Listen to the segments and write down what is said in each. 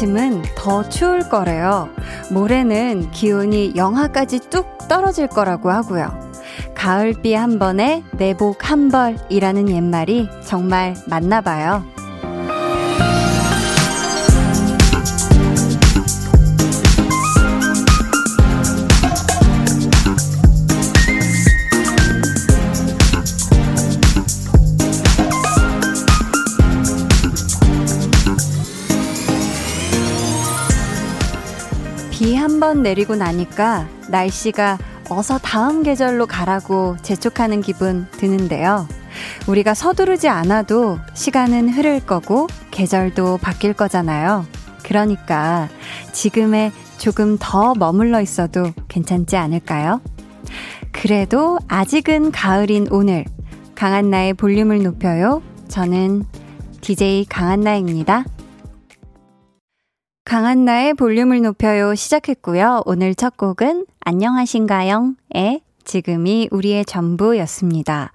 아침은 더 추울 거래요. 모레는 기온이 영하까지 뚝 떨어질 거라고 하고요. 가을비 한 번에 내복 한 벌이라는 옛말이 정말 맞나 봐요. 한번 내리고 나니까 날씨가 어서 다음 계절로 가라고 재촉하는 기분 드는데요. 우리가 서두르지 않아도 시간은 흐를 거고 계절도 바뀔 거잖아요. 그러니까 지금에 조금 더 머물러 있어도 괜찮지 않을까요? 그래도 아직은 가을인 오늘 강한나의 볼륨을 높여요. 저는 DJ 강한나입니다. 강한나의 볼륨을 높여요 시작했고요. 오늘 첫 곡은 안녕하신가요?의 지금이 우리의 전부였습니다.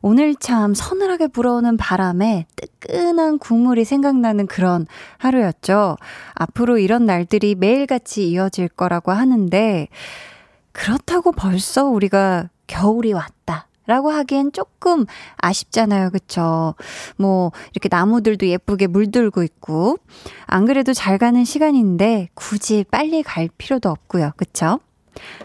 오늘 참 서늘하게 불어오는 바람에 뜨끈한 국물이 생각나는 그런 하루였죠. 앞으로 이런 날들이 매일같이 이어질 거라고 하는데, 그렇다고 벌써 우리가 겨울이 왔다. 라고 하기엔 조금 아쉽잖아요. 그쵸? 뭐, 이렇게 나무들도 예쁘게 물들고 있고, 안 그래도 잘 가는 시간인데, 굳이 빨리 갈 필요도 없고요. 그쵸?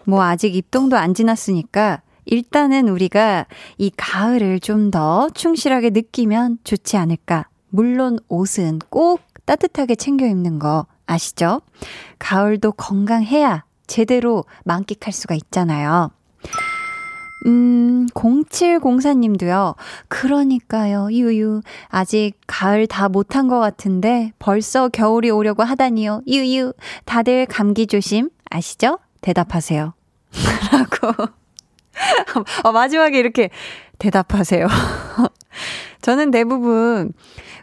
뭐, 아직 입동도 안 지났으니까, 일단은 우리가 이 가을을 좀 더 충실하게 느끼면 좋지 않을까. 물론 옷은 꼭 따뜻하게 챙겨 입는 거 아시죠? 가을도 건강해야 제대로 만끽할 수가 있잖아요. 음, 0704님도요. 그러니까요, 유유. 아직 가을 다 못한 것 같은데 벌써 겨울이 오려고 하다니요. 유유. 다들 감기 조심 아시죠? 대답하세요. 라고. 어, 마지막에 이렇게 대답하세요. 저는 대부분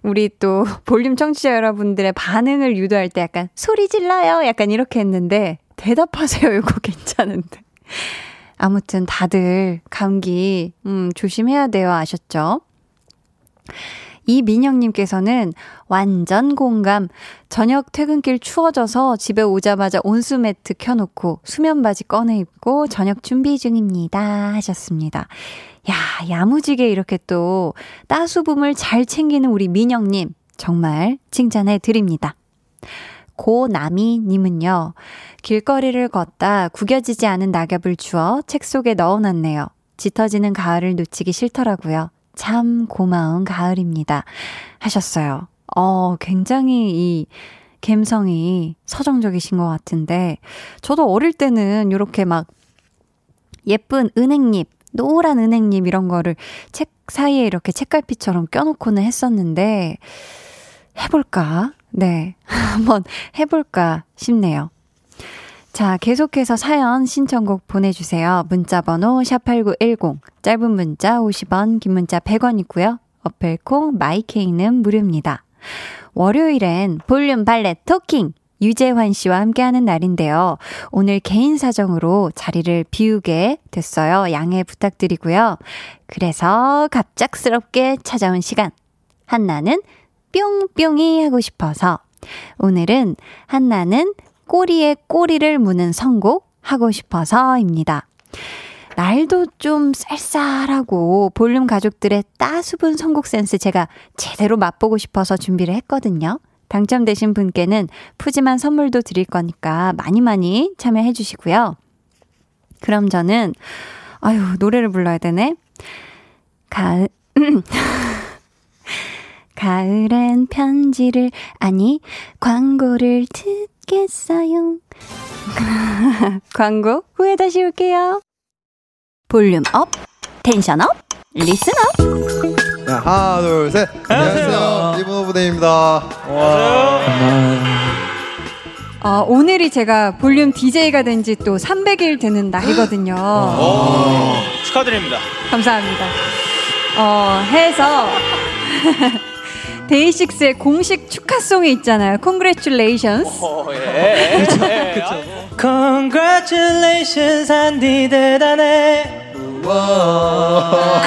우리 또 볼륨 청취자 여러분들의 반응을 유도할 때 약간 소리 질러요. 약간 이렇게 했는데 대답하세요. 이거 괜찮은데. 아무튼 다들 감기, 음, 조심해야 돼요. 아셨죠? 이민영님께서는 완전 공감. 저녁 퇴근길 추워져서 집에 오자마자 온수 매트 켜놓고 수면 바지 꺼내 입고 저녁 준비 중입니다. 하셨습니다. 야, 야무지게 이렇게 또 따수분을 잘 챙기는 우리 민영님. 정말 칭찬해 드립니다. 고나미님은요, 길거리를 걷다 구겨지지 않은 낙엽을 주워 책 속에 넣어놨네요. 짙어지는 가을을 놓치기 싫더라고요. 참 고마운 가을입니다. 하셨어요. 어, 굉장히 이 감성이 서정적이신 것 같은데, 저도 어릴 때는 이렇게 막 예쁜 은행잎, 노란 은행잎 이런 거를 책 사이에 이렇게 책갈피처럼 껴놓고는 했었는데, 해볼까? 네. 한번 해볼까 싶네요. 자, 계속해서 사연 신청곡 보내주세요. 문자번호 샵8910, 짧은 문자 50원, 긴 문자 100원이고요. 어플콩 마이케이는 무료입니다. 월요일엔 볼륨 발렛 토킹! 유재환 씨와 함께하는 날인데요. 오늘 개인 사정으로 자리를 비우게 됐어요. 양해 부탁드리고요. 그래서 갑작스럽게 찾아온 시간. 한나는 뿅뿅이 하고 싶어서 오늘은 한나는 꼬리에 꼬리를 무는 선곡 하고 싶어서입니다. 날도 좀 쌀쌀하고 볼륨 가족들의 따수분 선곡 센스 제가 제대로 맛보고 싶어서 준비를 했거든요. 당첨되신 분께는 푸짐한 선물도 드릴 거니까 많이 많이 참여해 주시고요. 그럼 저는 아유 노래를 불러야 되네. 가을 가을엔 편지를 아니 광고를 듣겠어요. 광고 후에 다시 올게요. volume up, tension up, listen up. 자, 하나, 둘, 셋. 안녕하세요. 이븐 오브 데이입니다. 와. 어, 오늘이 제가 볼륨 DJ가 된 지 또 300일 되는 날이거든요. 오, 축하드립니다. 감사합니다. 어, 해서 데이식스의 공식 축하송이 있잖아요. Congratulations. 오, 예. 그쵸, 그쵸. Congratulations, 한디 대단해.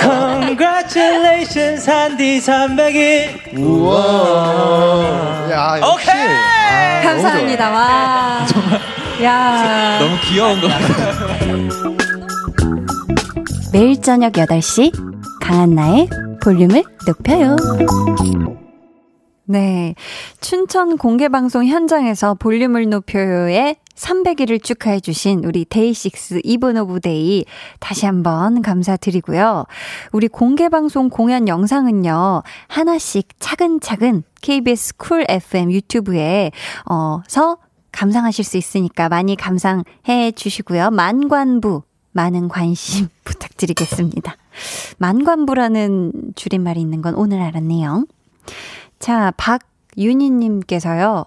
Congratulations 한디 300일. 우와. 야, 역시. 오케이! 아, 감사합니다. 와. 야. 너무 귀여운 것 같아요. 매일 저녁 8시 강한나의 볼륨을 높여요. 네. 춘천 공개방송 현장에서 볼륨을 높여요의 300일을 축하해 주신 우리 데이식스 이븐 오브 데이 다시 한번 감사드리고요. 우리 공개 방송 공연 영상은요, 하나씩 차근차근 KBS 쿨 FM 유튜브에, 어,서 감상하실 수 있으니까 많이 감상해 주시고요. 만관부, 많은 관심 부탁드리겠습니다. 만관부라는 줄임말이 있는 건 오늘 알았네요. 자, 박윤희님께서요.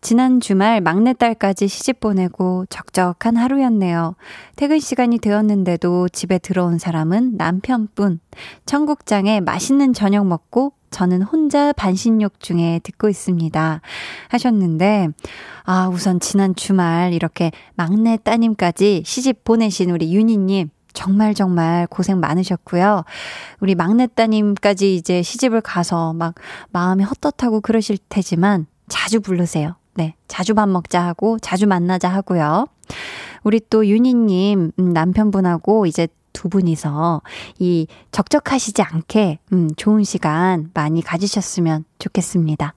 지난 주말 막내딸까지 시집 보내고 적적한 하루였네요. 퇴근 시간이 되었는데도 집에 들어온 사람은 남편뿐. 청국장에 맛있는 저녁 먹고 저는 혼자 반신욕 중에 듣고 있습니다. 하셨는데, 아, 우선 지난 주말 이렇게 막내 따님까지 시집 보내신 우리 윤희님, 정말 정말 고생 많으셨고요. 우리 막내 따님까지 이제 시집을 가서 막 마음이 헛헛하고 그러실 테지만 자주 부르세요. 네. 자주 밥 먹자 하고 자주 만나자 하고요. 우리 또 윤희님, 음, 남편분하고 이제 두 분이서 이 적적하시지 않게, 음, 좋은 시간 많이 가지셨으면 좋겠습니다.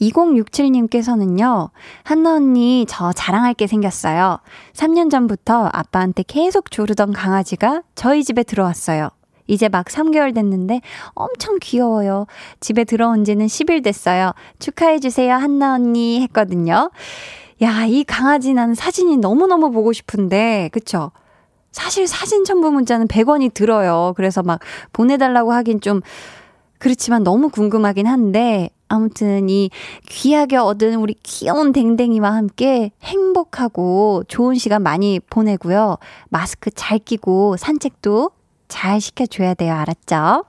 2067님께서는요, 한나 언니, 저 자랑할 게 생겼어요. 3년 전부터 아빠한테 계속 조르던 강아지가 저희 집에 들어왔어요. 이제 막 3개월 됐는데 엄청 귀여워요. 집에 들어온 지는 10일 됐어요. 축하해주세요, 한나 언니. 했거든요. 야, 이 강아지 나는 사진이 너무너무 보고 싶은데, 그쵸? 사실 사진 첨부 문자는 100원이 들어요. 그래서 막 보내달라고 하긴 좀 그렇지만 너무 궁금하긴 한데, 아무튼 이 귀하게 얻은 우리 귀여운 댕댕이와 함께 행복하고 좋은 시간 많이 보내고요. 마스크 잘 끼고 산책도 잘 시켜줘야 돼요. 알았죠?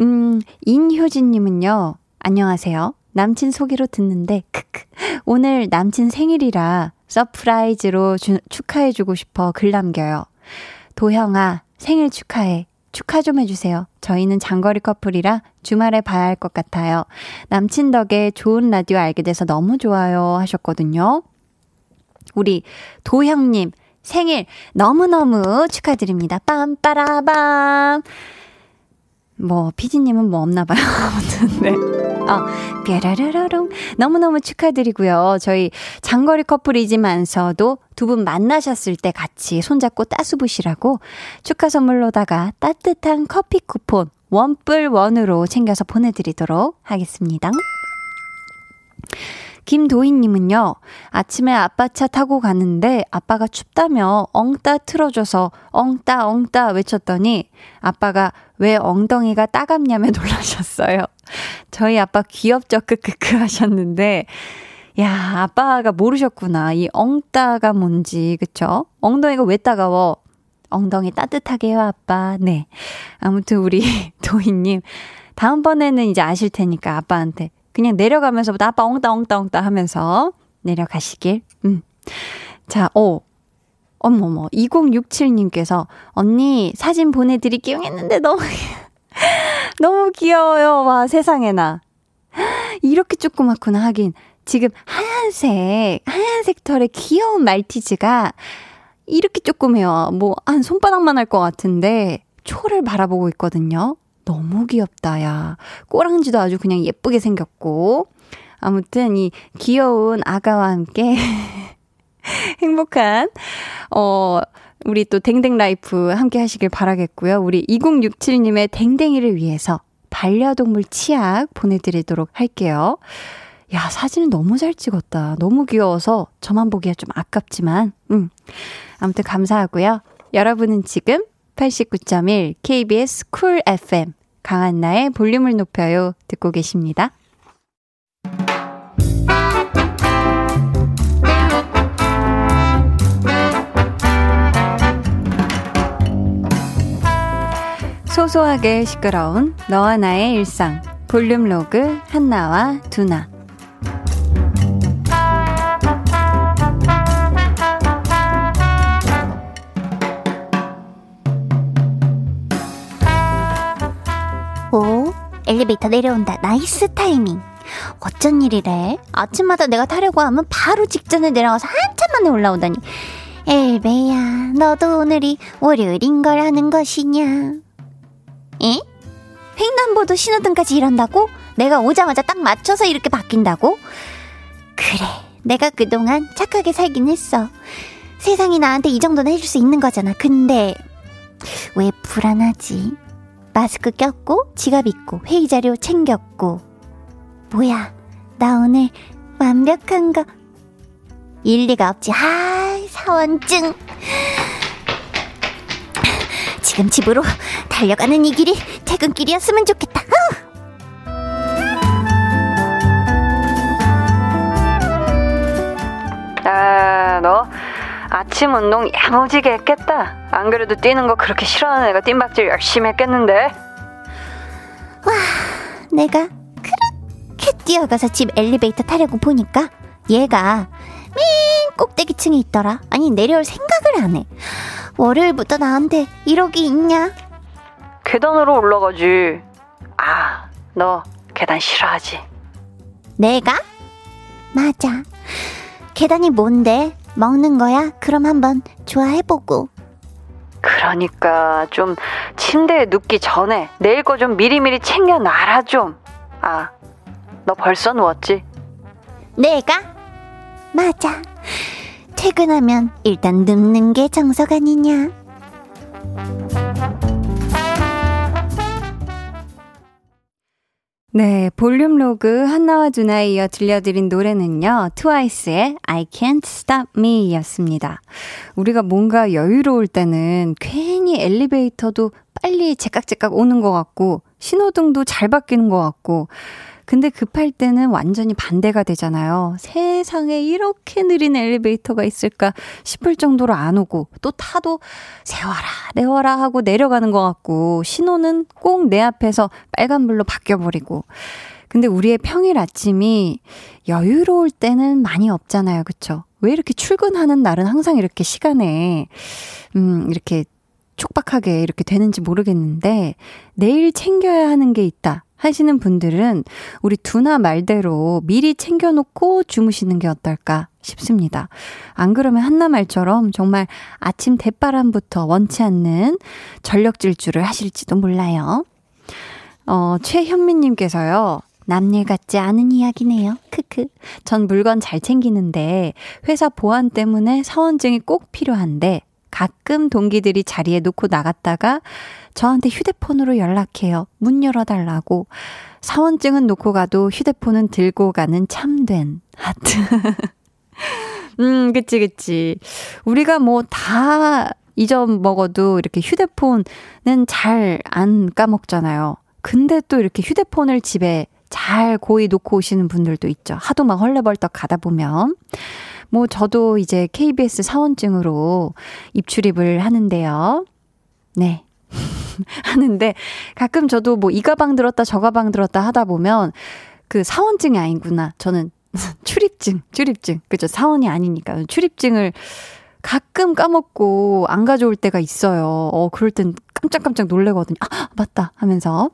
음, 인효진님은요, 안녕하세요. 남친 소개로 듣는데, 크크. 오늘 남친 생일이라 surprise로 주, 축하해주고 싶어 글 남겨요. 도형아, 생일 축하해. 축하 좀 해주세요. 저희는 장거리 커플이라 주말에 봐야 할 것 같아요. 남친 덕에 좋은 라디오 알게 돼서 너무 좋아요 하셨거든요. 우리 도형님 생일 너무너무 축하드립니다. 빰빠라밤. 뭐, 피디님은 뭐 없나 봐요. 아무튼, 네. 어, 뾰라라라롱. 너무너무 축하드리고요. 저희 장거리 커플이지만서도 두 분 만나셨을 때 같이 손잡고 따수부시라고 축하 선물로다가 따뜻한 커피 쿠폰 원뿔 원으로 챙겨서 보내드리도록 하겠습니다. 김도희님은요, 아침에 아빠 차 타고 가는데 아빠가 춥다며 엉따 틀어줘서 엉따 엉따 외쳤더니 아빠가 왜 엉덩이가 따갑냐며 놀라셨어요. 저희 아빠 귀엽죠? 크크크 하셨는데, 야, 아빠가 모르셨구나. 이 엉따가 뭔지, 그쵸? 엉덩이가 왜 따가워? 엉덩이 따뜻하게 해요, 아빠. 네. 아무튼 우리 도희님, 다음번에는 이제 아실 테니까 아빠한테 그냥 내려가면서부터 아빠 엉따 엉따 엉따 하면서 내려가시길. 음. 자, 오. 어머머, 2067님께서 언니 사진 보내드릴게요 했는데 너무, 너무 귀여워요. 와, 세상에나. 이렇게 조그맣구나 하긴. 지금 하얀색, 하얀색 털의 귀여운 말티즈가 이렇게 조그매요. 뭐, 한 손바닥만 할 것 같은데, 초를 바라보고 있거든요. 너무 귀엽다, 야. 꼬랑지도 아주 그냥 예쁘게 생겼고. 아무튼 이 귀여운 아가와 함께 행복한, 어, 우리 또 댕댕 라이프 함께 하시길 바라겠고요. 우리 2067님의 댕댕이를 위해서 반려동물 치약 보내드리도록 할게요. 야, 사진은 너무 잘 찍었다. 너무 귀여워서 저만 보기가 좀 아깝지만, 음. 아무튼 감사하고요. 여러분은 지금 89.1 KBS 쿨 FM 강한나의 볼륨을 높여요 듣고 계십니다. 소소하게 시끄러운 너와 나의 일상 볼륨 로그 한나와 두나 엘리베이터 내려온다. nice timing. 어쩐 일이래? 아침마다 내가 타려고 하면 바로 직전에 내려가서 한참 만에 올라오다니. 엘베야, 너도 오늘이 월요일인 걸 아는 것이냐? 에? 횡단보도 신호등까지 이런다고? 내가 오자마자 딱 맞춰서 이렇게 바뀐다고? 그래, 내가 그동안 착하게 살긴 했어. 세상이 나한테 이 정도는 해줄 수 있는 거잖아. 근데, 왜 불안하지? 마스크 꼈고, 지갑 입고, 회의 자료 챙겼고. 뭐야, 나 오늘 완벽한 거. 일리가 없지. 아, 사원증. 지금 집으로 달려가는 이 길이 퇴근길이었으면 좋겠다. 아, 너 아침 운동 야무지게 했겠다. 안 그래도 뛰는 거 그렇게 싫어하는 애가 뜀박질 열심히 했겠는데. 와, 내가 그렇게 뛰어가서 집 엘리베이터 타려고 보니까 얘가 맨 꼭대기층에 있더라. 아니 내려올 생각을 안 해. 월요일부터 나한테 이러기 있냐? 계단으로 올라가지. 아, 너 계단 싫어하지? 내가? 맞아. 계단이 뭔데? 먹는 거야? 그럼 한번 좋아해보고. 그러니까 좀 침대에 눕기 전에 내일 거 좀 미리미리 챙겨놔라 좀. 아, 너 벌써 누웠지? 내가? 맞아. 퇴근하면 일단 눕는 게 정석 아니냐? 네, 볼륨 로그 한나와 준아에 이어 들려드린 노래는요, 트와이스의 I Can't Stop Me 였습니다. 우리가 뭔가 여유로울 때는 괜히 엘리베이터도 빨리 제깍제깍 오는 것 같고, 신호등도 잘 바뀌는 것 같고, 근데 급할 때는 완전히 반대가 되잖아요. 세상에 이렇게 느린 엘리베이터가 있을까 싶을 정도로 안 오고 또 타도 세워라 내워라 하고 내려가는 것 같고 신호는 꼭 내 앞에서 빨간불로 바뀌어버리고 근데 우리의 평일 아침이 여유로울 때는 많이 없잖아요. 그쵸? 왜 이렇게 출근하는 날은 항상 이렇게 시간에, 음, 이렇게 촉박하게 이렇게 되는지 모르겠는데, 내일 챙겨야 하는 게 있다. 하시는 분들은 우리 두나 말대로 미리 챙겨놓고 주무시는 게 어떨까 싶습니다. 안 그러면 한나 말처럼 정말 아침 대바람부터 원치 않는 전력 질주를 하실지도 몰라요. 어, 최현미님께서요. 남일 같지 않은 이야기네요. 크크. 전 물건 잘 챙기는데 회사 보안 때문에 사원증이 꼭 필요한데 가끔 동기들이 자리에 놓고 나갔다가 저한테 휴대폰으로 연락해요. 문 열어달라고. 사원증은 놓고 가도 휴대폰은 들고 가는 참된 하트. 음, 그치, 그치. 우리가 뭐 다 잊어 먹어도 이렇게 휴대폰은 잘 안 까먹잖아요. 근데 또 이렇게 휴대폰을 집에 잘 고이 놓고 오시는 분들도 있죠. 하도 막 헐레벌떡 가다 보면. 뭐 저도 이제 KBS 사원증으로 입출입을 하는데요. 네. 하는데 가끔 저도 뭐 이 가방 들었다 저 가방 들었다 하다 보면 그 사원증이 아니구나. 저는 출입증, 출입증. 그죠? 사원이 아니니까. 출입증을 가끔 까먹고 안 가져올 때가 있어요. 어, 그럴 땐 깜짝깜짝 놀래거든요. 아, 맞다 하면서.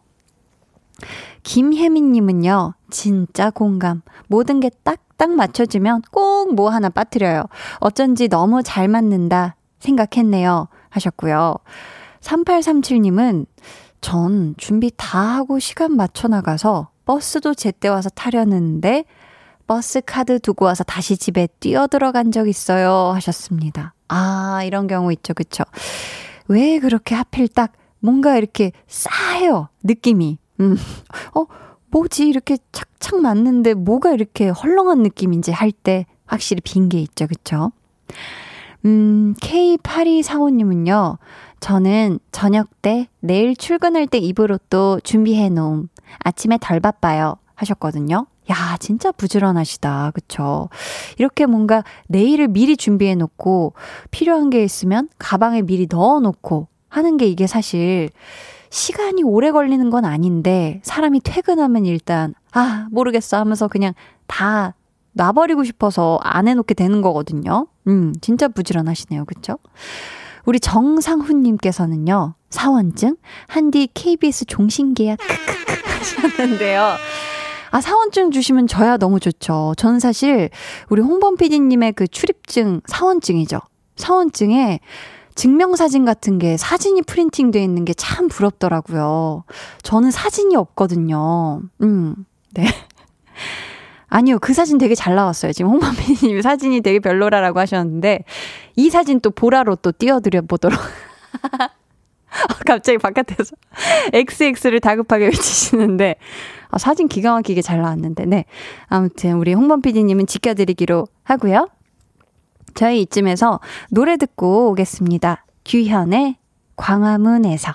김혜민님은요, 진짜 공감. 모든 게 딱 딱 맞춰지면 꼭 뭐 하나 빠뜨려요. 어쩐지 너무 잘 맞는다 생각했네요. 하셨고요. 3837님은 전 준비 다 하고 시간 맞춰 나가서 버스도 제때 와서 타려는데 버스 카드 두고 와서 다시 집에 뛰어 들어간 적 있어요. 하셨습니다. 아, 이런 경우 있죠. 그쵸? 왜 그렇게 하필 딱 뭔가 이렇게 싸해요. 느낌이. 음, 어, 뭐지? 이렇게 착착 맞는데 뭐가 이렇게 헐렁한 느낌인지 할 때 확실히 빈 게 있죠. 그쵸? 음, K8245님은요, 저는 저녁 때 내일 출근할 때 입을 옷도 준비해 놓음. 아침에 덜 바빠요. 하셨거든요. 야, 진짜 부지런하시다. 그쵸? 이렇게 뭔가 내일을 미리 준비해 놓고 필요한 게 있으면 가방에 미리 넣어 놓고 하는 게 이게 사실 시간이 오래 걸리는 건 아닌데 사람이 퇴근하면 일단 아 모르겠어 하면서 그냥 다 놔버리고 싶어서 안 해놓게 되는 거거든요. 음 진짜 부지런하시네요, 그쵸? 우리 정상훈님께서는요 사원증 한디 KBS 종신계약 하셨는데요. 아, 사원증 주시면 저야 너무 좋죠. 저는 사실 우리 홍범 PD님의 그 출입증, 사원증이죠. 사원증에 증명사진 같은 게 사진이 프린팅되어 있는 게 참 부럽더라고요. 저는 사진이 없거든요. 음, 네. 아니요, 그 사진 되게 잘 나왔어요. 지금 홍범 PD님이 사진이 되게 별로라라고 하셨는데, 이 사진 또 보라로 또 띄워드려 보도록. 갑자기 바깥에서 XX를 다급하게 외치시는데, 아, 사진 기가 막히게 잘 나왔는데, 네. 아무튼 우리 홍범 PD님은 지켜드리기로 하고요. 저희 이쯤에서 노래 듣고 오겠습니다. 규현의 광화문에서.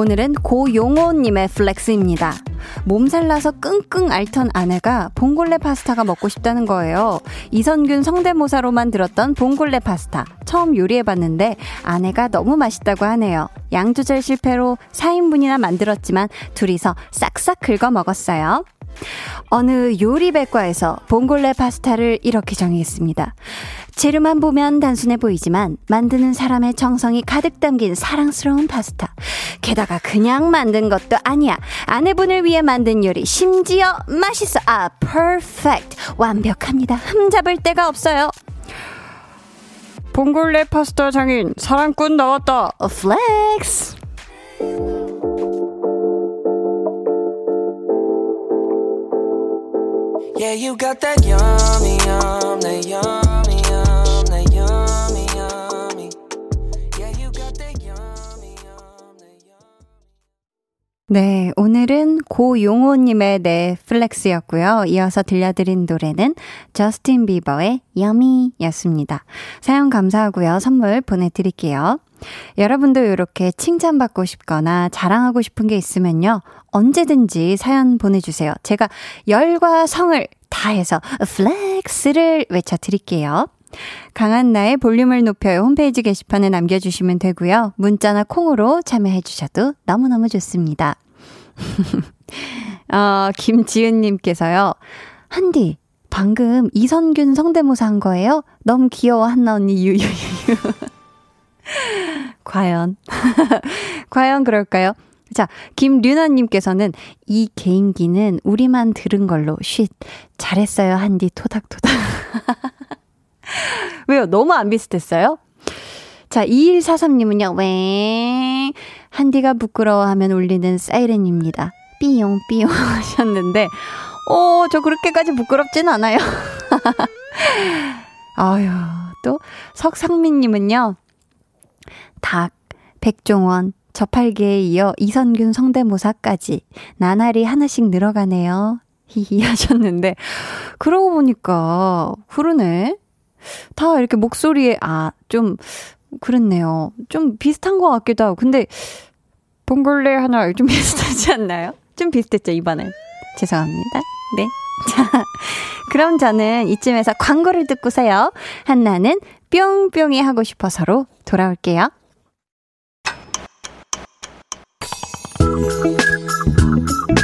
오늘은 고용호님의 flex입니다. 몸살나서 끙끙 앓던 아내가 봉골레 파스타가 먹고 싶다는 거예요. 이선균 성대모사로만 들었던 봉골레 파스타. 처음 요리해봤는데 아내가 너무 맛있다고 하네요. 양 조절 실패로 4인분이나 만들었지만 둘이서 싹싹 긁어 먹었어요. 어느 요리백과에서 봉골레 파스타를 이렇게 정의했습니다. 재료만 보면 단순해 보이지만 만드는 사람의 정성이 가득 담긴 사랑스러운 파스타. 게다가 그냥 만든 것도 아니야. 아내분을 위해 만든 요리 심지어 맛있어. 아, perfect. 완벽합니다. 흠잡을 데가 없어요. 봉골레 파스타 장인 사랑꾼 나왔다. flex. Yeah, you got that yummy, yum, that yummy. 네, 오늘은 고용호님의 네 flex였고요. 이어서 들려드린 노래는 저스틴 비버의 Yummy였습니다. 사연 감사하고요. 선물 보내드릴게요. 여러분도 이렇게 칭찬받고 싶거나 자랑하고 싶은 게 있으면요. 언제든지 사연 보내주세요. 제가 열과 성을 다해서 flex를 외쳐드릴게요. 강한나의 볼륨을 높여요 홈페이지 게시판에 남겨주시면 되고요. 문자나 콩으로 참여해주셔도 너무너무 좋습니다. 어, 김지은님께서요. 한디, 방금 이선균 성대모사 한 거예요? 너무 귀여워, 한나 언니, 유유유. 과연. 과연 그럴까요? 자, 김류나님께서는 이 개인기는 우리만 들은 걸로 쉿. 잘했어요, 한디 토닥토닥. 왜요? 너무 안 비슷했어요? 자, 2143님은요, 웽. 한디가 부끄러워하면 울리는 사이렌입니다. 삐용, 삐용 하셨는데, 오, 저 그렇게까지 부끄럽진 않아요. 아유, 또, 석상민님은요, 닭, 백종원, 저팔계에 이어 이선균 성대모사까지 나날이 하나씩 늘어가네요. 히히 하셨는데, 그러고 보니까, 그러네. 다 이렇게 목소리에, 아, 좀, 그렇네요. 좀 비슷한 것 같기도 하고. 근데, 봉골레 하나 좀 비슷하지 않나요? 좀 비슷했죠, 이번엔. 죄송합니다. 네. 자, 그럼 저는 이쯤에서 광고를 듣고서요. 한나는 뿅뿅이 하고 싶어서로 돌아올게요.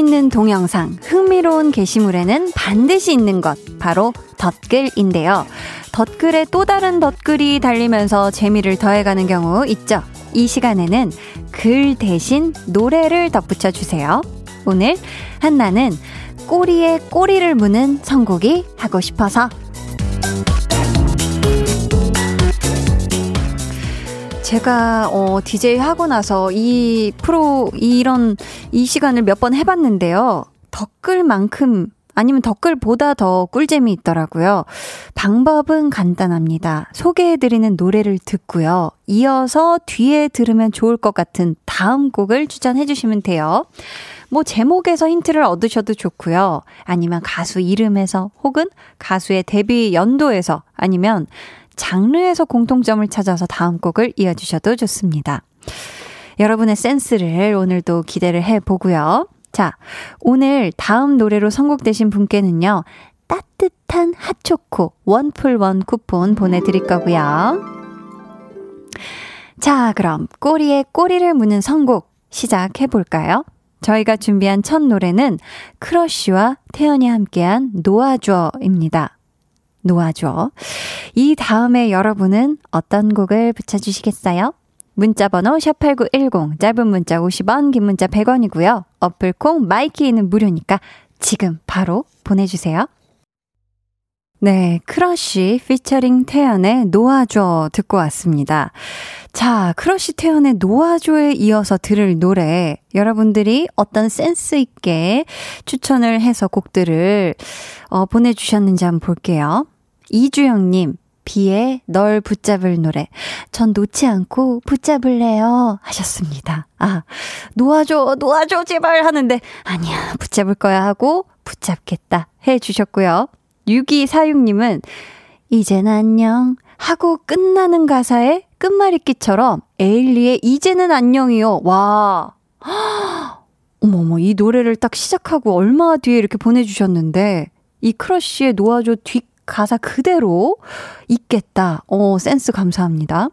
있는 동영상, 흥미로운 게시물에는 반드시 있는 것, 바로 덧글인데요. 덧글에 또 다른 덧글이 달리면서 재미를 더해가는 경우 있죠. 이 시간에는 글 대신 노래를 덧붙여 주세요. 오늘 한나는 꼬리에 꼬리를 무는 선곡이 하고 싶어서 제가 어 DJ 하고 나서 이 프로 이런 이 시간을 몇 번 해봤는데요. 덧글만큼 아니면 덧글보다 더 꿀잼이 있더라고요. 방법은 간단합니다. 소개해드리는 노래를 듣고요. 이어서 뒤에 들으면 좋을 것 같은 다음 곡을 추천해주시면 돼요. 뭐 제목에서 힌트를 얻으셔도 좋고요. 아니면 가수 이름에서 혹은 가수의 데뷔 연도에서 아니면 장르에서 공통점을 찾아서 다음 곡을 이어주셔도 좋습니다. 여러분의 센스를 오늘도 기대를 해보고요. 자, 오늘 다음 노래로 선곡되신 분께는요, 따뜻한 핫초코 원풀원 쿠폰 보내드릴 거고요. 자, 그럼 꼬리에 꼬리를 무는 선곡 시작해볼까요? 저희가 준비한 첫 노래는 크러쉬와 태연이 함께한 놓아줘입니다. 놓아줘. 이 다음에 여러분은 어떤 곡을 붙여주시겠어요? 문자번호 샵8910, 짧은 문자 50원, 긴 문자 100원이고요. 어플콩 My K는 무료니까 지금 바로 보내주세요. 네, 크러쉬 피처링 태연의 놓아줘 듣고 왔습니다. 자, 크러쉬 태연의 놓아줘에 이어서 들을 노래 여러분들이 어떤 센스 있게 추천을 해서 곡들을 어, 보내주셨는지 한번 볼게요. 이주영님, 비에 널 붙잡을 노래. 전 놓지 않고 붙잡을래요. 하셨습니다. 아, 놓아줘, 놓아줘, 제발 하는데, 아니야, 붙잡을 거야 하고, 붙잡겠다 해 주셨고요. 6246님은, 이젠 안녕. 하고 끝나는 가사의 끝말잇기처럼 에일리의 이제는 안녕이요. 와. 어머머, 이 노래를 딱 시작하고 얼마 뒤에 이렇게 보내주셨는데, 이 크러쉬의 놓아줘 뒷 가사 그대로 있겠다. 어, 센스 감사합니다.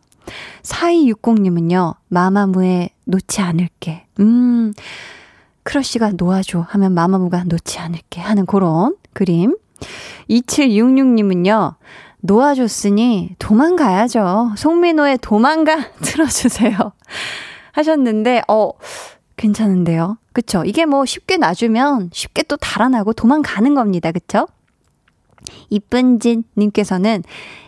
4260님은요, 마마무의 놓지 않을게. 음, 크러쉬가 놓아줘 하면 마마무가 놓지 않을게 하는 그런 그림. 2766님은요, 놓아줬으니 도망가야죠. 송민호의 도망가 틀어주세요. 하셨는데, 어, 괜찮은데요? 그쵸? 이게 뭐 쉽게 놔주면 쉽게 또 달아나고 도망가는 겁니다. 그쵸? 이쁜진님께서는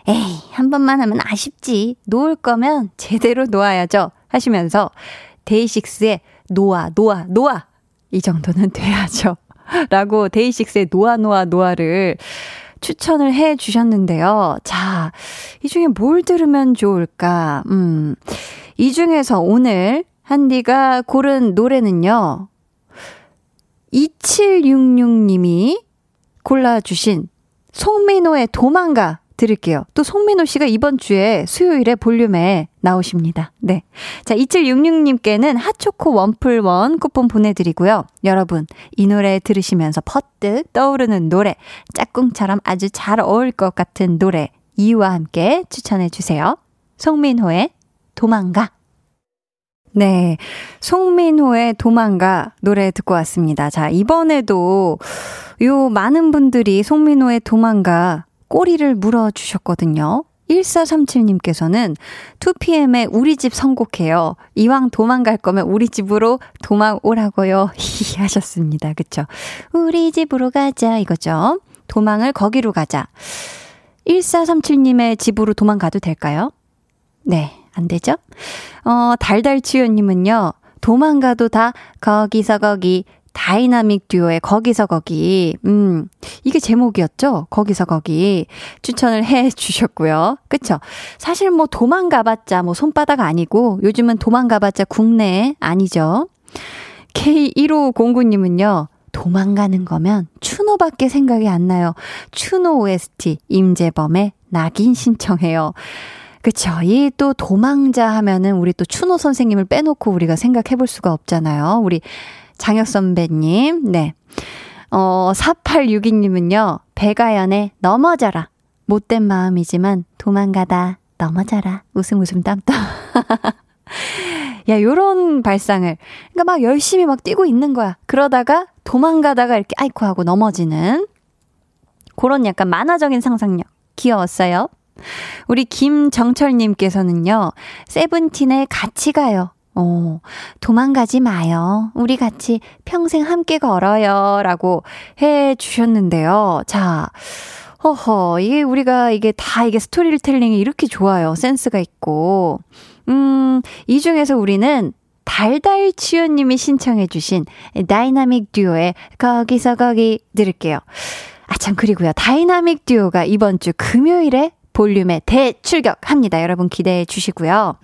에이, 한 번만 하면 아쉽지. 놓을 거면 제대로 놓아야죠. 하시면서 데이식스의 놓아, 놓아, 놓아. 이 정도는 돼야죠. 라고 데이식스의 놓아, 놓아, 놓아를 추천을 해 주셨는데요. 자, 이 중에 뭘 들으면 좋을까? 음, 이 중에서 오늘 한디가 고른 노래는요. 2766님이 골라주신 송민호의 도망가 들을게요. 또 송민호 씨가 이번 주에 수요일에 볼륨에 나오십니다. 네. 자, 2766님께는 핫초코 원풀원 쿠폰 보내드리고요. 여러분, 이 노래 들으시면서 퍼뜩 떠오르는 노래, 짝꿍처럼 아주 잘 어울릴 것 같은 노래, 이유와 함께 추천해주세요. 송민호의 도망가. 네. 송민호의 도망가 노래 듣고 왔습니다. 자, 이번에도 요 많은 분들이 송민호의 도망가 꼬리를 물어주셨거든요. 1437님께서는 2PM의 우리 집 선곡해요. 이왕 도망갈 거면 우리 집으로 도망오라고요. 히 하셨습니다. 그쵸? 우리 집으로 가자 이거죠. 도망을 거기로 가자. 1437님의 집으로 도망가도 될까요? 네, 안 되죠? 어, 달달치유님은요, 도망가도 다 거기서 거기, 다이나믹 듀오의 거기서 거기. 음, 이게 제목이었죠? 거기서 거기. 추천을 해 주셨고요. 그쵸? 사실 뭐 도망가봤자 뭐 손바닥 아니고 요즘은 도망가봤자 국내 아니죠? K1509님은요, 도망가는 거면 추노밖에 생각이 안 나요. 추노 OST 임재범의 낙인 신청해요. 그쵸. 이 또 도망자 하면은 우리 또 추노 선생님을 빼놓고 우리가 생각해 볼 수가 없잖아요. 우리 장혁 선배님, 네. 어, 4862님은요, 배가연의 넘어져라. 못된 마음이지만 도망가다 넘어져라. 웃음 웃음 땀땀. 야, 요런 발상을. 그러니까 막 열심히 막 뛰고 있는 거야. 그러다가 도망가다가 이렇게 아이코 하고 넘어지는 그런 약간 만화적인 상상력. 귀여웠어요. 우리 김정철님께서는요, 세븐틴의 같이 가요. 어, 도망가지 마요. 우리 같이 평생 함께 걸어요. 라고 해 주셨는데요. 자, 허허, 이게 우리가 이게 다 이게 스토리텔링이 이렇게 좋아요. 센스가 있고. 음, 이 중에서 우리는 달달치유님이 신청해주신 다이나믹 듀오의 거기서 거기 들을게요. 아, 참, 그리고요. 다이나믹 듀오가 이번 주 금요일에 볼륨에 대출격합니다. 여러분 기대해 주시고요.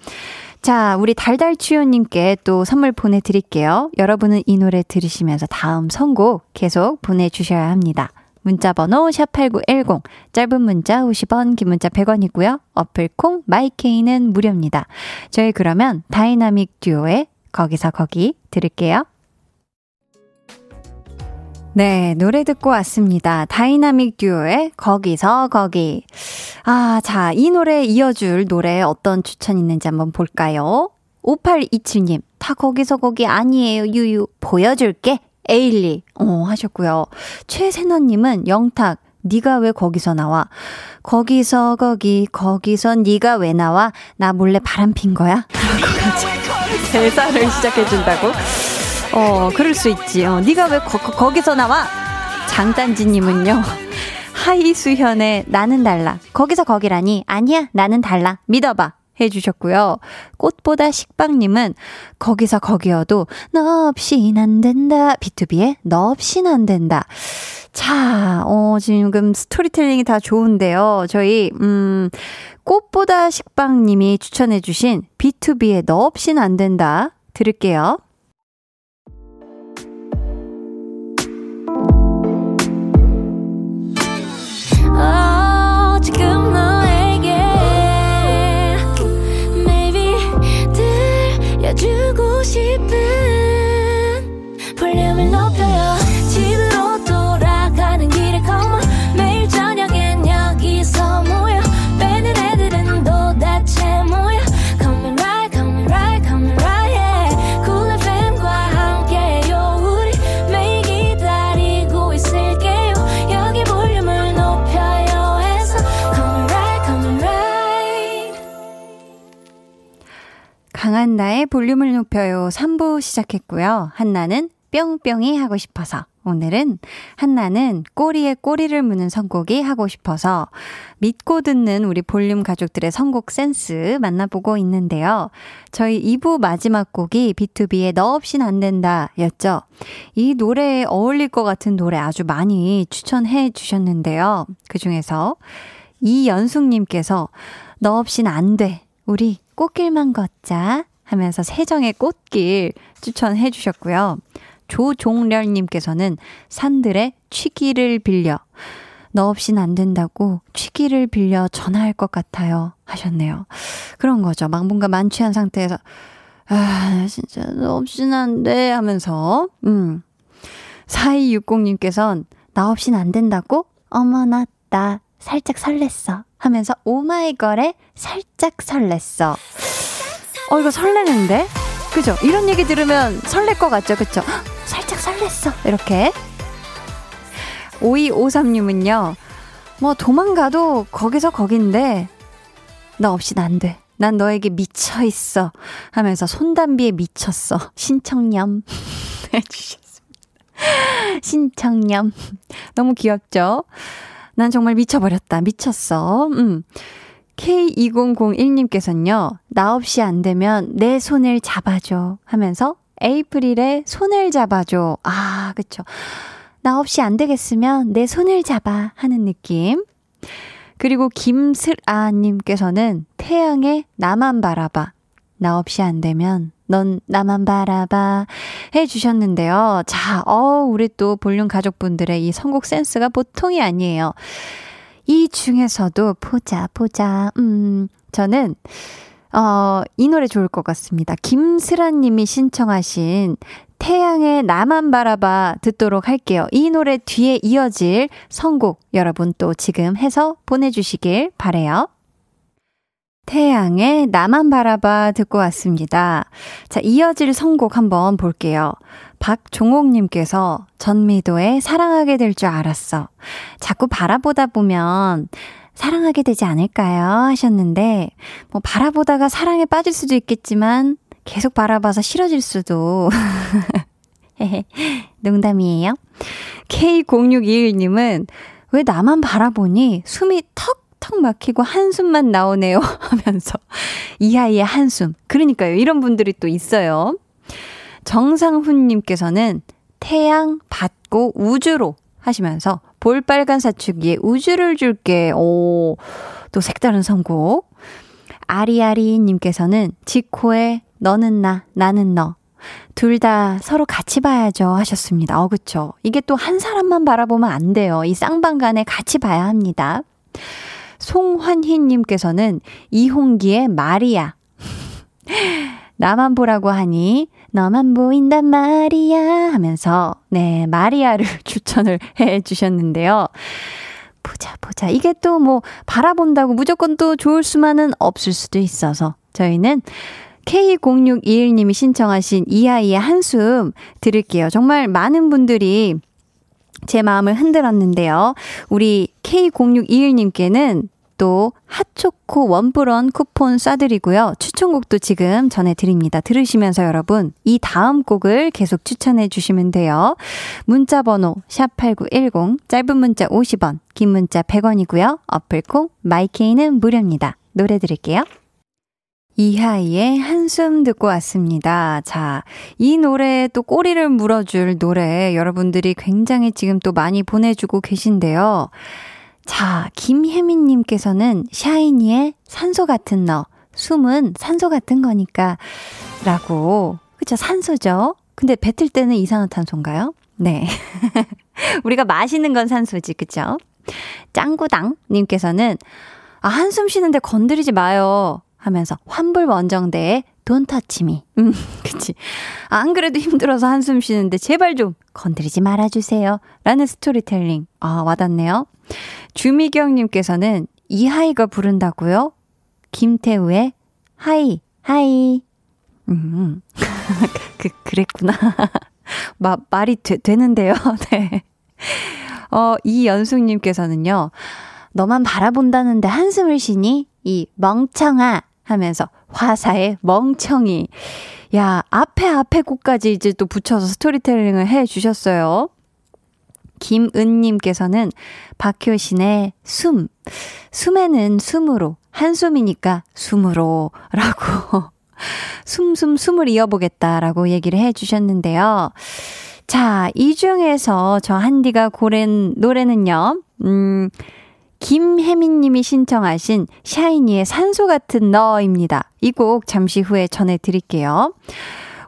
자, 우리 달달치유님께 또 선물 보내드릴게요. 여러분은 이 노래 들으시면서 다음 선곡 계속 보내주셔야 합니다. 문자번호 샵8910, 짧은 문자 50원, 긴 문자 100원이고요. 어플콩, My K는 무료입니다. 저희 그러면 다이나믹 듀오의 거기서 거기 들을게요. 네, 노래 듣고 왔습니다. 다이나믹 듀오의 거기서 거기. 아, 자, 이 노래 이어줄 노래 어떤 추천 있는지 한번 볼까요? 5827님, 다 거기서 거기 아니에요, 유유. 보여줄게. 에일리. 어, 하셨고요. 최세너님은 영탁, 네가 왜 거기서 나와? 거기서 거기, 거기서 네가 왜 나와? 나 몰래 바람 핀 거야? 대사를 시작해준다고? 어, 그럴 수 있지. 어, 네가 왜 거, 거, 기서 나와? 장단지님은요. 하이수현의 나는 달라. 거기서 거기라니. 아니야, 나는 달라. 믿어봐. 해주셨고요. 꽃보다 식빵님은 거기서 거기여도 너 없인 안 된다. B2B의 너 없인 안 된다. 자, 어, 지금 스토리텔링이 다 좋은데요. 저희, 음, 꽃보다 식빵님이 추천해주신 B2B의 너 없인 안 된다. 들을게요. 강 한나의 볼륨을 높여요 3부 시작했고요. 한나는 뿅뿅이 하고 싶어서. 오늘은 한나는 꼬리에 꼬리를 무는 선곡이 하고 싶어서 믿고 듣는 우리 볼륨 가족들의 선곡 센스 만나보고 있는데요. 저희 2부 마지막 곡이 B2B의 너 없인 안 된다 였죠. 이 노래에 어울릴 것 같은 노래 아주 많이 추천해 주셨는데요. 그 중에서 이연숙님께서 너 없인 안 돼. 우리 꽃길만 걷자 하면서 세정의 꽃길 추천해 주셨고요. 조종렬님께서는 산들의 취기를 빌려 너 없인 안 된다고 취기를 빌려 전화할 것 같아요 하셨네요. 그런 거죠. 막 뭔가 만취한 상태에서 아 진짜 너 없인 안돼 하면서 음 4260님께서는 나 없인 안 된다고? 어머나 나 살짝 설렜어 하면서 오마이걸에 살짝 설렜어. 어, 이거 설레는데? 그죠? 이런 얘기 들으면 설렐 것 같죠? 그쵸? 살짝 설렜어. 이렇게. 5253님은요, 뭐 도망가도 거기서 거긴데, 너 없인 안 돼. 난 너에게 미쳐 있어. 하면서 손담비에 미쳤어. 신청념. 해주셨습니다. 신청념. 너무 귀엽죠? 난 정말 미쳐버렸다. 미쳤어. 음. K2001님께서는요, 나 없이 안 되면 내 손을 잡아줘 하면서 에이프릴의 손을 잡아줘. 아, 그쵸. 나 없이 안 되겠으면 내 손을 잡아 하는 느낌. 그리고 김슬아님께서는 태양의 나만 바라봐. 나 없이 안 되면 넌 나만 바라봐 해 주셨는데요. 자, 어, 우리 또 볼륨 가족분들의 이 선곡 센스가 보통이 아니에요. 이 중에서도 보자, 보자. 음, 저는, 어, 이 노래 좋을 것 같습니다. 김슬아 님이 신청하신 태양의 나만 바라봐 듣도록 할게요. 이 노래 뒤에 이어질 선곡 여러분 또 지금 해서 보내주시길 바래요. 태양의 나만 바라봐 듣고 왔습니다. 자, 이어질 선곡 한번 볼게요. 박종옥님께서 전미도에 사랑하게 될 줄 알았어. 자꾸 바라보다 보면 사랑하게 되지 않을까요? 하셨는데, 뭐, 바라보다가 사랑에 빠질 수도 있겠지만, 계속 바라봐서 싫어질 수도. 농담이에요. K0621님은, 왜 나만 바라보니 숨이 턱턱 막히고 한숨만 나오네요 하면서 이 아이의 한숨. 그러니까요. 이런 분들이 또 있어요. 정상훈님께서는 태양 받고 우주로 하시면서 볼빨간 사춘기에 우주를 줄게. 오, 또 색다른 선곡. 아리아리님께서는 지코의 너는 나, 나는 너. 둘 다 서로 같이 봐야죠 하셨습니다. 어, 그쵸. 이게 또 한 사람만 바라보면 안 돼요. 이 쌍방 간에 같이 봐야 합니다. 송환희님께서는 이홍기의 마리아. 나만 보라고 하니 너만 보인단 말이야 하면서 네, 마리아를 추천을 해 주셨는데요. 보자 보자. 이게 또 뭐 바라본다고 무조건 또 좋을 수만은 없을 수도 있어서 저희는 K0621님이 신청하신 이 아이의 한숨 들을게요. 정말 많은 분들이 제 마음을 흔들었는데요. 우리 K0621님께는 또 핫초코 원뿔원 쿠폰 쏴드리고요. 추천곡도 지금 전해드립니다. 들으시면서 여러분 이 다음 곡을 계속 추천해 주시면 돼요. 문자 번호 샵8910 짧은 문자 50원 긴 문자 100원이고요. 어플콩 마이케이는 무료입니다. 노래 들을게요. 이하이의 한숨 듣고 왔습니다. 자, 이 노래에 또 꼬리를 물어줄 노래 여러분들이 굉장히 지금 또 많이 보내주고 계신데요. 자, 김혜민님께서는 샤이니의 산소 같은 너. 숨은 산소 같은 거니까. 라고. 그쵸, 산소죠? 근데 뱉을 때는 이산화탄소인가요? 네. 우리가 마시는 건 산소지, 그쵸? 짱구당님께서는, 아, 한숨 쉬는데 건드리지 마요. 하면서 환불 원정대에 돈 터치미. 음, 그치. 안 그래도 힘들어서 한숨 쉬는데 제발 좀 건드리지 말아주세요. 라는 스토리텔링. 아, 와닿네요. 주미경님께서는 이하이가 부른다고요? 김태우의 High, High. 음, 그, 그랬구나. 마, 말이 되, 되는데요. 네. 어, 이연숙님께서는요, 너만 바라본다는데 한숨을 쉬니? 이 멍청아 하면서 화사의 멍청이. 야, 앞에 앞에 곡까지 이제 또 붙여서 스토리텔링을 해 주셨어요. 김은님께서는 박효신의 숨. 숨에는 숨으로, 한숨이니까 숨으로 라고 숨숨 숨을 이어보겠다라고 얘기를 해 주셨는데요. 자, 이 중에서 저 한디가 고른 노래는요, 음, 김혜민 님이 신청하신 샤이니의 산소 같은 너입니다. 이 곡 잠시 후에 전해드릴게요.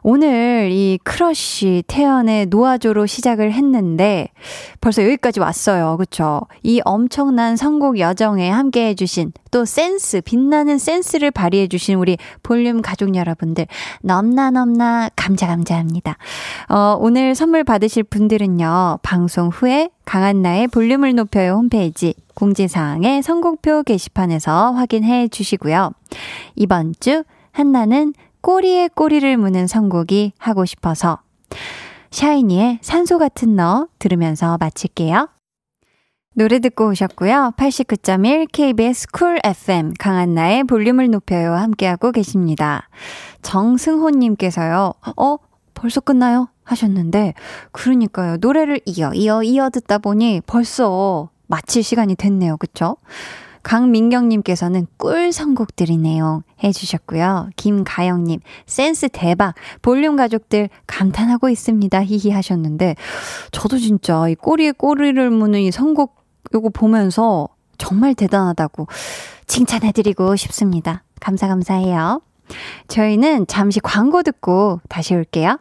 오늘 이 크러쉬 태연의 놓아줘로 시작을 했는데 벌써 여기까지 왔어요. 그쵸? 이 엄청난 선곡 여정에 함께 해주신 또 센스, 빛나는 센스를 발휘해주신 우리 볼륨 가족 여러분들 넘나 넘나 감자 감자합니다. 어, 오늘 선물 받으실 분들은요. 방송 후에 강한나의 볼륨을 높여요 홈페이지 공지사항의 선곡표 게시판에서 확인해 주시고요. 이번 주 한나는 꼬리에 꼬리를 무는 선곡이 하고 싶어서 샤이니의 산소 같은 너 들으면서 마칠게요. 노래 듣고 오셨고요. 89.1 KBS Cool FM 강한나의 볼륨을 높여요 함께하고 계십니다. 정승호님께서요. 어? 벌써 끝나요? 하셨는데 그러니까요. 노래를 이어 이어 이어 듣다 보니 벌써 마칠 시간이 됐네요. 그쵸? 강민경님께서는 꿀 선곡들이네요. 해주셨고요. 김가영님, 센스 대박. 볼륨 가족들 감탄하고 있습니다. 히히 하셨는데, 저도 진짜 이 꼬리에 꼬리를 무는 이 선곡 요거 보면서 정말 대단하다고 칭찬해드리고 싶습니다. 감사, 감사해요. 저희는 잠시 광고 듣고 다시 올게요.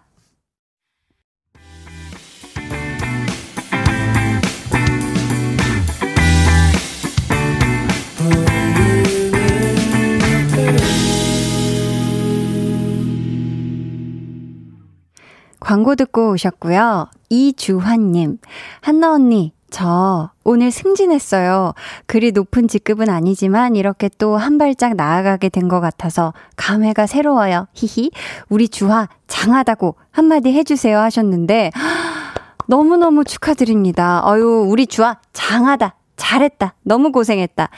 광고 듣고 오셨고요. 이주환님, 한나 언니, 저 오늘 승진했어요. 그리 높은 직급은 아니지만 이렇게 또 한 발짝 나아가게 된 것 같아서 감회가 새로워요. 히히. 우리 주하 장하다고 한마디 해주세요 하셨는데 너무너무 축하드립니다. 어유 우리 주하 장하다. 잘했다. 너무 고생했다.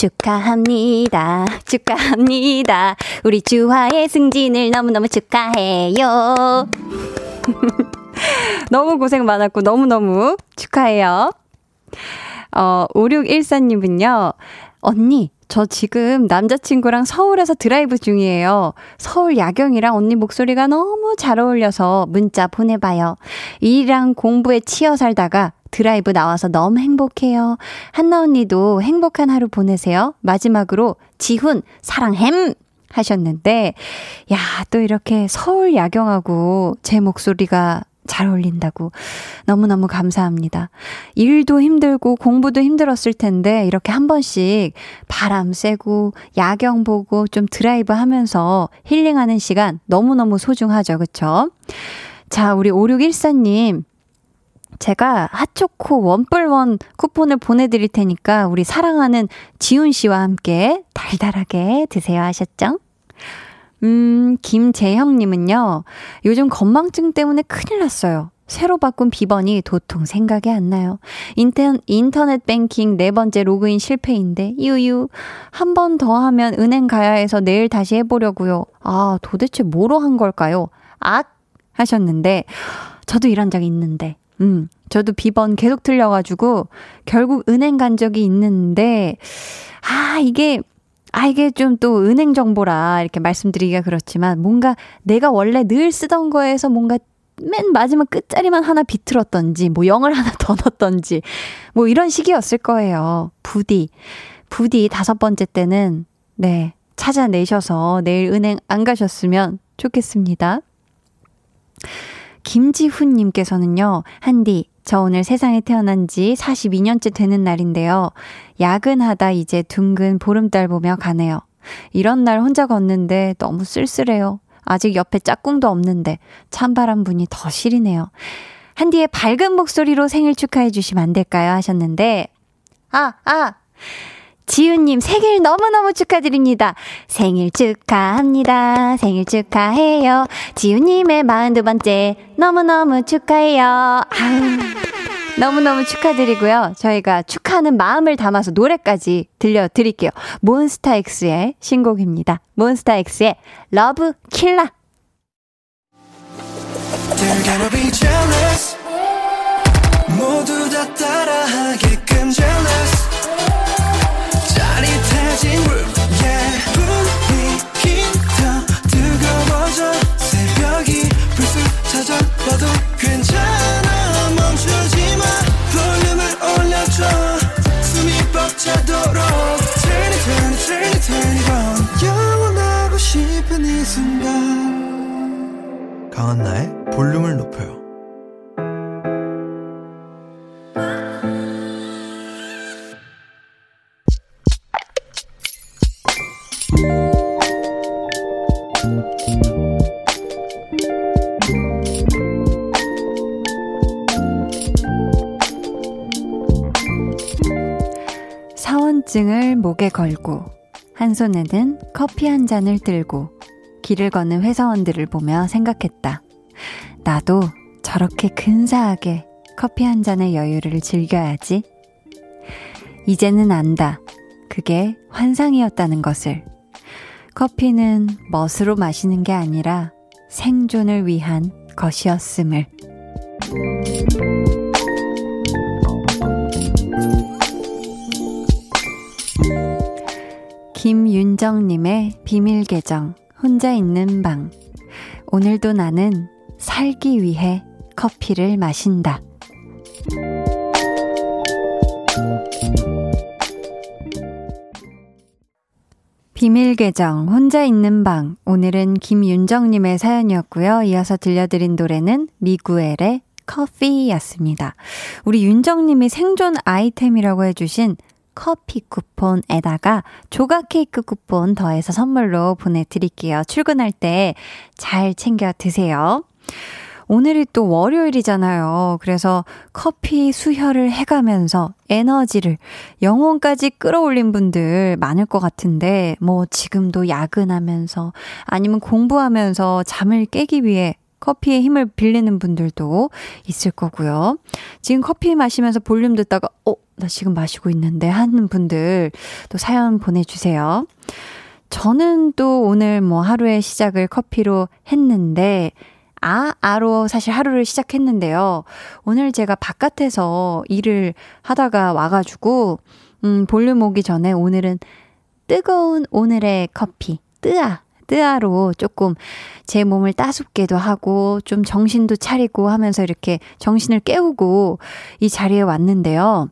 축하합니다. 축하합니다. 우리 주화의 승진을 너무너무 축하해요. 너무 고생 많았고 너무너무 축하해요. 어, 5614님은요. 언니, 저 지금 남자친구랑 서울에서 드라이브 중이에요. 서울 야경이랑 언니 목소리가 너무 잘 어울려서 문자 보내봐요. 일이랑 공부에 치여 살다가 드라이브 나와서 너무 행복해요. 한나 언니도 행복한 하루 보내세요. 마지막으로 지훈 사랑햄 하셨는데 야, 또 이렇게 서울 야경하고 제 목소리가 잘 어울린다고 너무너무 감사합니다. 일도 힘들고 공부도 힘들었을 텐데 이렇게 한 번씩 바람 쐬고 야경 보고 좀 드라이브 하면서 힐링하는 시간 너무너무 소중하죠. 그쵸? 자, 우리 5614님. 제가 핫초코 원뿔원 쿠폰을 보내드릴 테니까 우리 사랑하는 지훈 씨와 함께 달달하게 드세요 하셨죠? 음, 김재형님은요, 요즘 건망증 때문에 큰일 났어요. 새로 바꾼 비번이 도통 생각이 안 나요. 인터, 인터넷 뱅킹 네 번째 로그인 실패인데, 유유. 한 번 더 하면 은행 가야 해서 내일 다시 해보려고요. 아, 도대체 뭐로 한 걸까요? 악! 하셨는데, 저도 이런 적 있는데, 음, 저도 비번 계속 틀려가지고, 결국 은행 간 적이 있는데, 아, 이게 아, 이게 좀 또 은행 정보라 이렇게 말씀드리기가 그렇지만 뭔가 내가 원래 늘 쓰던 거에서 뭔가 맨 마지막 끝자리만 하나 비틀었던지, 뭐 영을 하나 더 넣었던지, 뭐 이런 식이었을 거예요. 부디. 부디 다섯 번째 때는, 네, 찾아내셔서 내일 은행 안 가셨으면 좋겠습니다. 김지훈님께서는요, 한디, 저 오늘 세상에 태어난 지 42년째 되는 날인데요. 야근하다 이제 둥근 보름달 보며 가네요. 이런 날 혼자 걷는데 너무 쓸쓸해요. 아직 옆에 짝꿍도 없는데 찬바람 분이 더 시리네요. 한디의 밝은 목소리로 생일 축하해 주시면 안 될까요? 하셨는데, 아, 아! 지훈님 생일 너무너무 축하드립니다. 생일 축하합니다. 생일 축하해요. 지훈님의 42번째 너무너무 축하해요. 아유, 너무너무 축하드리고요. 저희가 축하하는 마음을 담아서 노래까지 들려드릴게요. 몬스타엑스의 신곡입니다. 몬스타엑스의 Love Killa. 모두 다 따 손에는 커피 한 잔을 들고 길을 걷는 회사원들을 보며 생각했다. 나도 저렇게 근사하게 커피 한 잔의 여유를 즐겨야지. 이제는 안다. 그게 환상이었다는 것을. 커피는 멋으로 마시는 게 아니라 생존을 위한 것이었음을. 김윤정님의 비밀 계정, 혼자 있는 방. 오늘도 나는 살기 위해 커피를 마신다. 비밀 계정, 혼자 있는 방. 오늘은 김윤정님의 사연이었고요. 이어서 들려드린 노래는 미구엘의 커피였습니다. 우리 윤정님이 생존 아이템이라고 해주신 커피 쿠폰에다가 조각 케이크 쿠폰 더해서 선물로 보내드릴게요. 출근할 때 잘 챙겨 드세요. 오늘이 또 월요일이잖아요. 그래서 커피 수혈을 해가면서 에너지를 영혼까지 끌어올린 분들 많을 것 같은데, 뭐 지금도 야근하면서 아니면 공부하면서 잠을 깨기 위해 커피의 힘을 빌리는 분들도 있을 거고요. 지금 커피 마시면서 볼륨 듣다가, 어, 나 지금 마시고 있는데 하는 분들 또 사연 보내주세요. 저는 또 오늘 뭐 하루의 시작을 커피로 했는데, 아, 아로 사실 하루를 시작했는데요. 오늘 제가 바깥에서 일을 하다가 와가지고, 음, 볼륨 오기 전에 오늘은 뜨거운 오늘의 커피, 뜨아, 뜨아로 조금 제 몸을 따숩게도 하고 좀 정신도 차리고 하면서 이렇게 정신을 깨우고 이 자리에 왔는데요.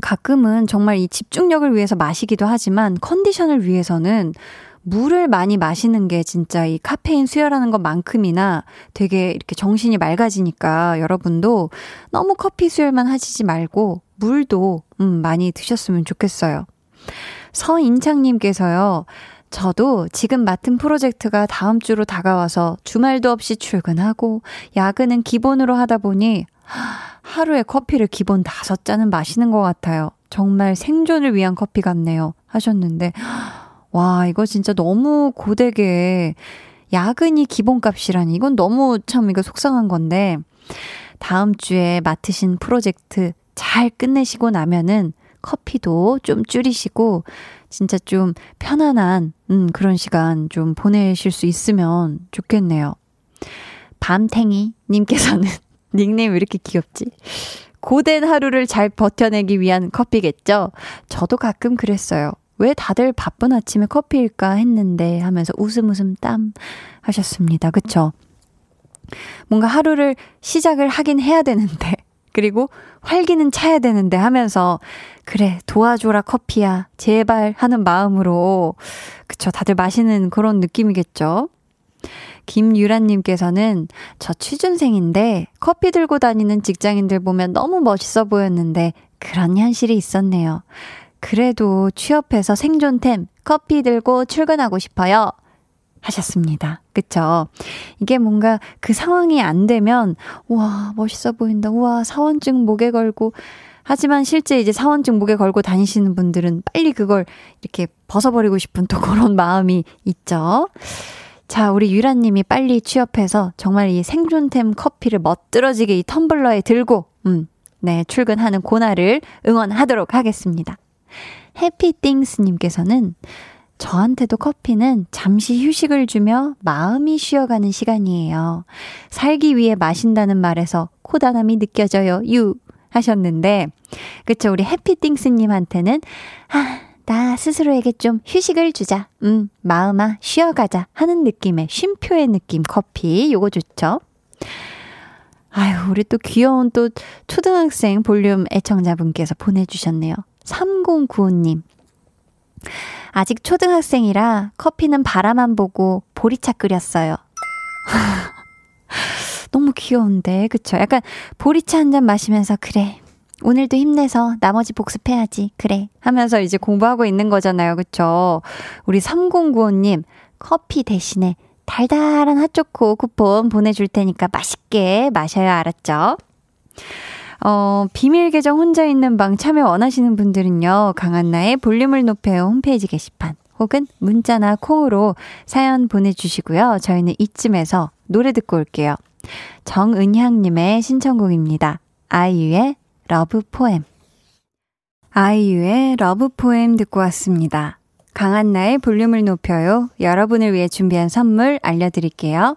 가끔은 정말 이 집중력을 위해서 마시기도 하지만 컨디션을 위해서는 물을 많이 마시는 게 진짜 이 카페인 수혈하는 것만큼이나 되게 이렇게 정신이 맑아지니까 여러분도 너무 커피 수혈만 하시지 말고 물도 음 많이 드셨으면 좋겠어요. 서인창님께서요. 저도 지금 맡은 프로젝트가 다음 주로 다가와서 주말도 없이 출근하고 야근은 기본으로 하다 보니 하루에 커피를 기본 다섯 잔은 마시는 것 같아요. 정말 생존을 위한 커피 같네요. 하셨는데, 와, 이거 진짜 너무 고되게 야근이 기본값이라니. 이건 너무 참 이거 속상한 건데, 다음 주에 맡으신 프로젝트 잘 끝내시고 나면은 커피도 좀 줄이시고, 진짜 좀 편안한, 음, 그런 시간 좀 보내실 수 있으면 좋겠네요. 밤탱이 님께서는 닉네임 왜 이렇게 귀엽지? 고된 하루를 잘 버텨내기 위한 커피겠죠? 저도 가끔 그랬어요. 왜 다들 바쁜 아침에 커피일까 했는데 하면서 웃음 웃음 땀 하셨습니다. 그쵸? 뭔가 하루를 시작을 하긴 해야 되는데, 그리고 활기는 차야 되는데 하면서, 그래, 도와줘라 커피야, 제발 하는 마음으로, 그쵸, 다들 마시는 그런 느낌이겠죠? 김유란님께서는 저 취준생인데 커피 들고 다니는 직장인들 보면 너무 멋있어 보였는데 그런 현실이 있었네요. 그래도 취업해서 생존템 커피 들고 출근하고 싶어요. 하셨습니다. 그쵸? 이게 뭔가 그 상황이 안 되면, 와, 멋있어 보인다. 우와, 사원증 목에 걸고. 하지만 실제 이제 사원증 목에 걸고 다니시는 분들은 빨리 그걸 이렇게 벗어버리고 싶은 또 그런 마음이 있죠. 자, 우리 유라님이 빨리 취업해서 정말 이 생존템 커피를 멋들어지게 이 텀블러에 들고, 음, 네, 출근하는 고나를 응원하도록 하겠습니다. 해피띵스님께서는 저한테도 커피는 잠시 휴식을 주며 마음이 쉬어가는 시간이에요. 살기 위해 마신다는 말에서 코다남이 느껴져요. 유 하셨는데, 그쵸 우리 해피띵스님한테는 아 나 스스로에게 좀 휴식을 주자. 음, 마음아, 쉬어가자. 하는 느낌의 쉼표의 느낌 커피. 요거 좋죠? 아유, 우리 또 귀여운 또 초등학생 볼륨 애청자분께서 보내주셨네요. 3095님. 아직 초등학생이라 커피는 바라만 보고 보리차 끓였어요. 너무 귀여운데, 그쵸? 약간 보리차 한 잔 마시면서, 그래, 오늘도 힘내서 나머지 복습해야지. 그래. 하면서 이제 공부하고 있는 거잖아요. 그쵸? 우리 3095님, 커피 대신에 달달한 핫초코 쿠폰 보내줄 테니까 맛있게 마셔야 알았죠? 어, 비밀 계정 혼자 있는 방 참여 원하시는 분들은요, 강한나의 볼륨을 높여요 홈페이지 게시판 혹은 문자나 콩으로 사연 보내주시고요. 저희는 이쯤에서 노래 듣고 올게요. 정은향님의 신청곡입니다. 아이유의 Love Poem. 아이유의 Love Poem 듣고 왔습니다. 강한나의 볼륨을 높여요. 여러분을 위해 준비한 선물 알려드릴게요.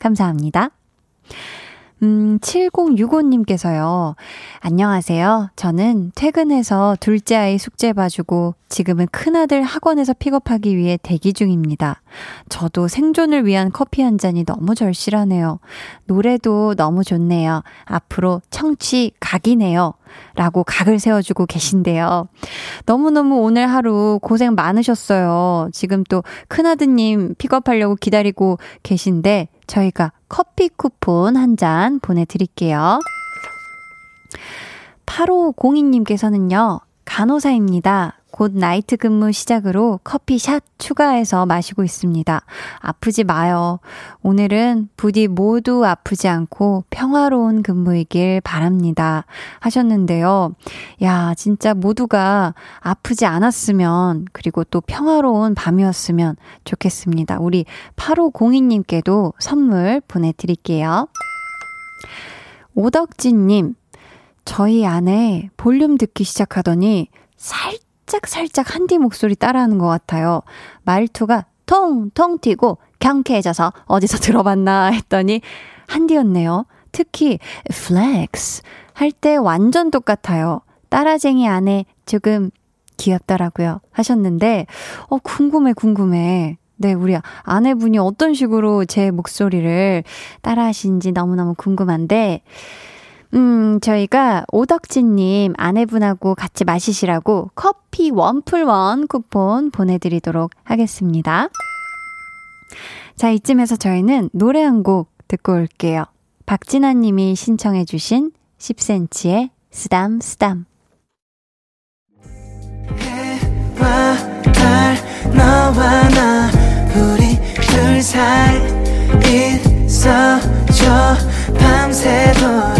감사합니다. 음, 7065님께서요. 안녕하세요. 저는 퇴근해서 둘째 아이 숙제 봐주고 지금은 큰아들 학원에서 픽업하기 위해 대기 중입니다. 저도 생존을 위한 커피 한 잔이 너무 절실하네요. 노래도 너무 좋네요. 앞으로 청취 각이네요. 라고 각을 세워주고 계신데요. 너무너무 오늘 하루 고생 많으셨어요. 지금 또 큰아드님 픽업하려고 기다리고 계신데 저희가 커피 쿠폰 한 잔 보내드릴게요. 8502님께서는요, 간호사입니다. 곧 나이트 근무 시작으로 커피샷 추가해서 마시고 있습니다. 아프지 마요. 오늘은 부디 모두 아프지 않고 평화로운 근무이길 바랍니다. 하셨는데요. 야, 진짜 모두가 아프지 않았으면, 그리고 또 평화로운 밤이었으면 좋겠습니다. 우리 8502님께도 선물 보내드릴게요. 오덕진님, 저희 아내 볼륨 듣기 시작하더니 살짝 살짝 살짝 한디 목소리 따라하는 것 같아요. 말투가 통통 튀고 경쾌해져서 어디서 들어봤나 했더니 한디였네요. 특히 flex 할때 완전 똑같아요. 따라쟁이 안에 조금 귀엽더라고요. 하셨는데, 어, 궁금해, 궁금해. 네, 우리 아내분이 어떤 식으로 제 목소리를 따라 하시는지 너무너무 궁금한데, 음, 저희가 오덕진님 아내분하고 같이 마시시라고 커피 원플원 쿠폰 보내드리도록 하겠습니다. 자, 이쯤에서 저희는 노래 한 곡 듣고 올게요. 박진아 님이 신청해주신 10cm의 쓰담, 쓰담. 해와 달, 너와 나, 우리 둘 사이 있어줘, 밤새도록.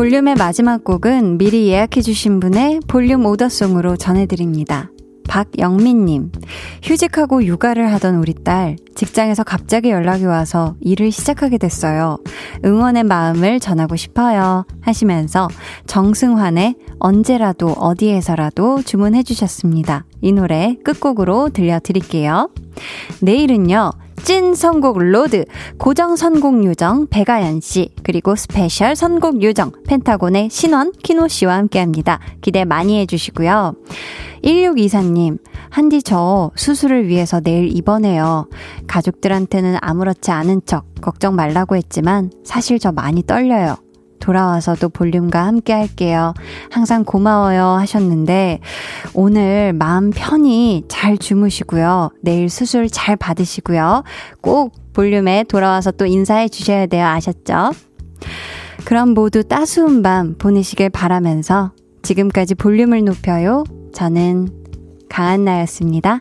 볼륨의 마지막 곡은 미리 예약해주신 분의 볼륨 오더송으로 전해드립니다. 박영민님, 휴직하고 육아를 하던 우리 딸, 직장에서 갑자기 연락이 와서 일을 시작하게 됐어요. 응원의 마음을 전하고 싶어요. 하시면서 정승환의 언제라도 어디에서라도 주문해 주셨습니다. 이 노래 끝곡으로 들려드릴게요. 내일은요, 찐 선곡 로드, 고정 선곡 요정 배가연 씨, 그리고 스페셜 선곡 요정 펜타곤의 신원 키노 씨와 함께 합니다. 기대 많이 해주시고요. 1624님, 한디 저 수술을 위해서 내일 입원해요. 가족들한테는 아무렇지 않은 척 걱정 말라고 했지만 사실 저 많이 떨려요. 돌아와서도 볼륨과 함께 할게요. 항상 고마워요 하셨는데 오늘 마음 편히 잘 주무시고요. 내일 수술 잘 받으시고요. 꼭 볼륨에 돌아와서 또 인사해 주셔야 돼요. 아셨죠? 그럼 모두 따스운 밤 보내시길 바라면서 지금까지 볼륨을 높여요. 저는 강한나였습니다.